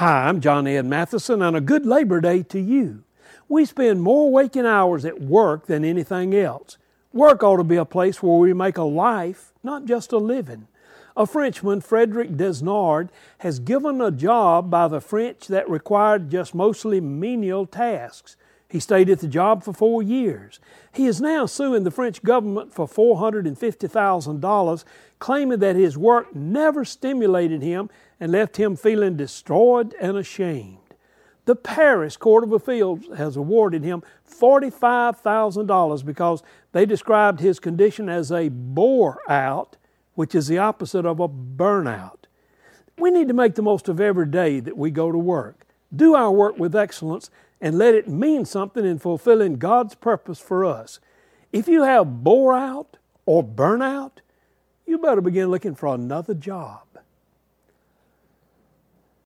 Hi, I'm John Ed Mathison, and a good Labor Day to you. We spend more waking hours at work than anything else. Work ought to be a place where we make a life, not just a living. A Frenchman, Frederic Desnard, has given a job by the French that required just mostly menial tasks. He stayed at the job for four years. He is now suing the French government for $450,000, claiming that his work never stimulated him and left him feeling destroyed and ashamed. The Paris Court of Appeals has awarded him $45,000 because they described his condition as a bore out, which is the opposite of a burnout. We need to make the most of every day that we go to work. Do our work with excellence and let it mean something in fulfilling God's purpose for us. If you have bore out or burnout, you better begin looking for another job.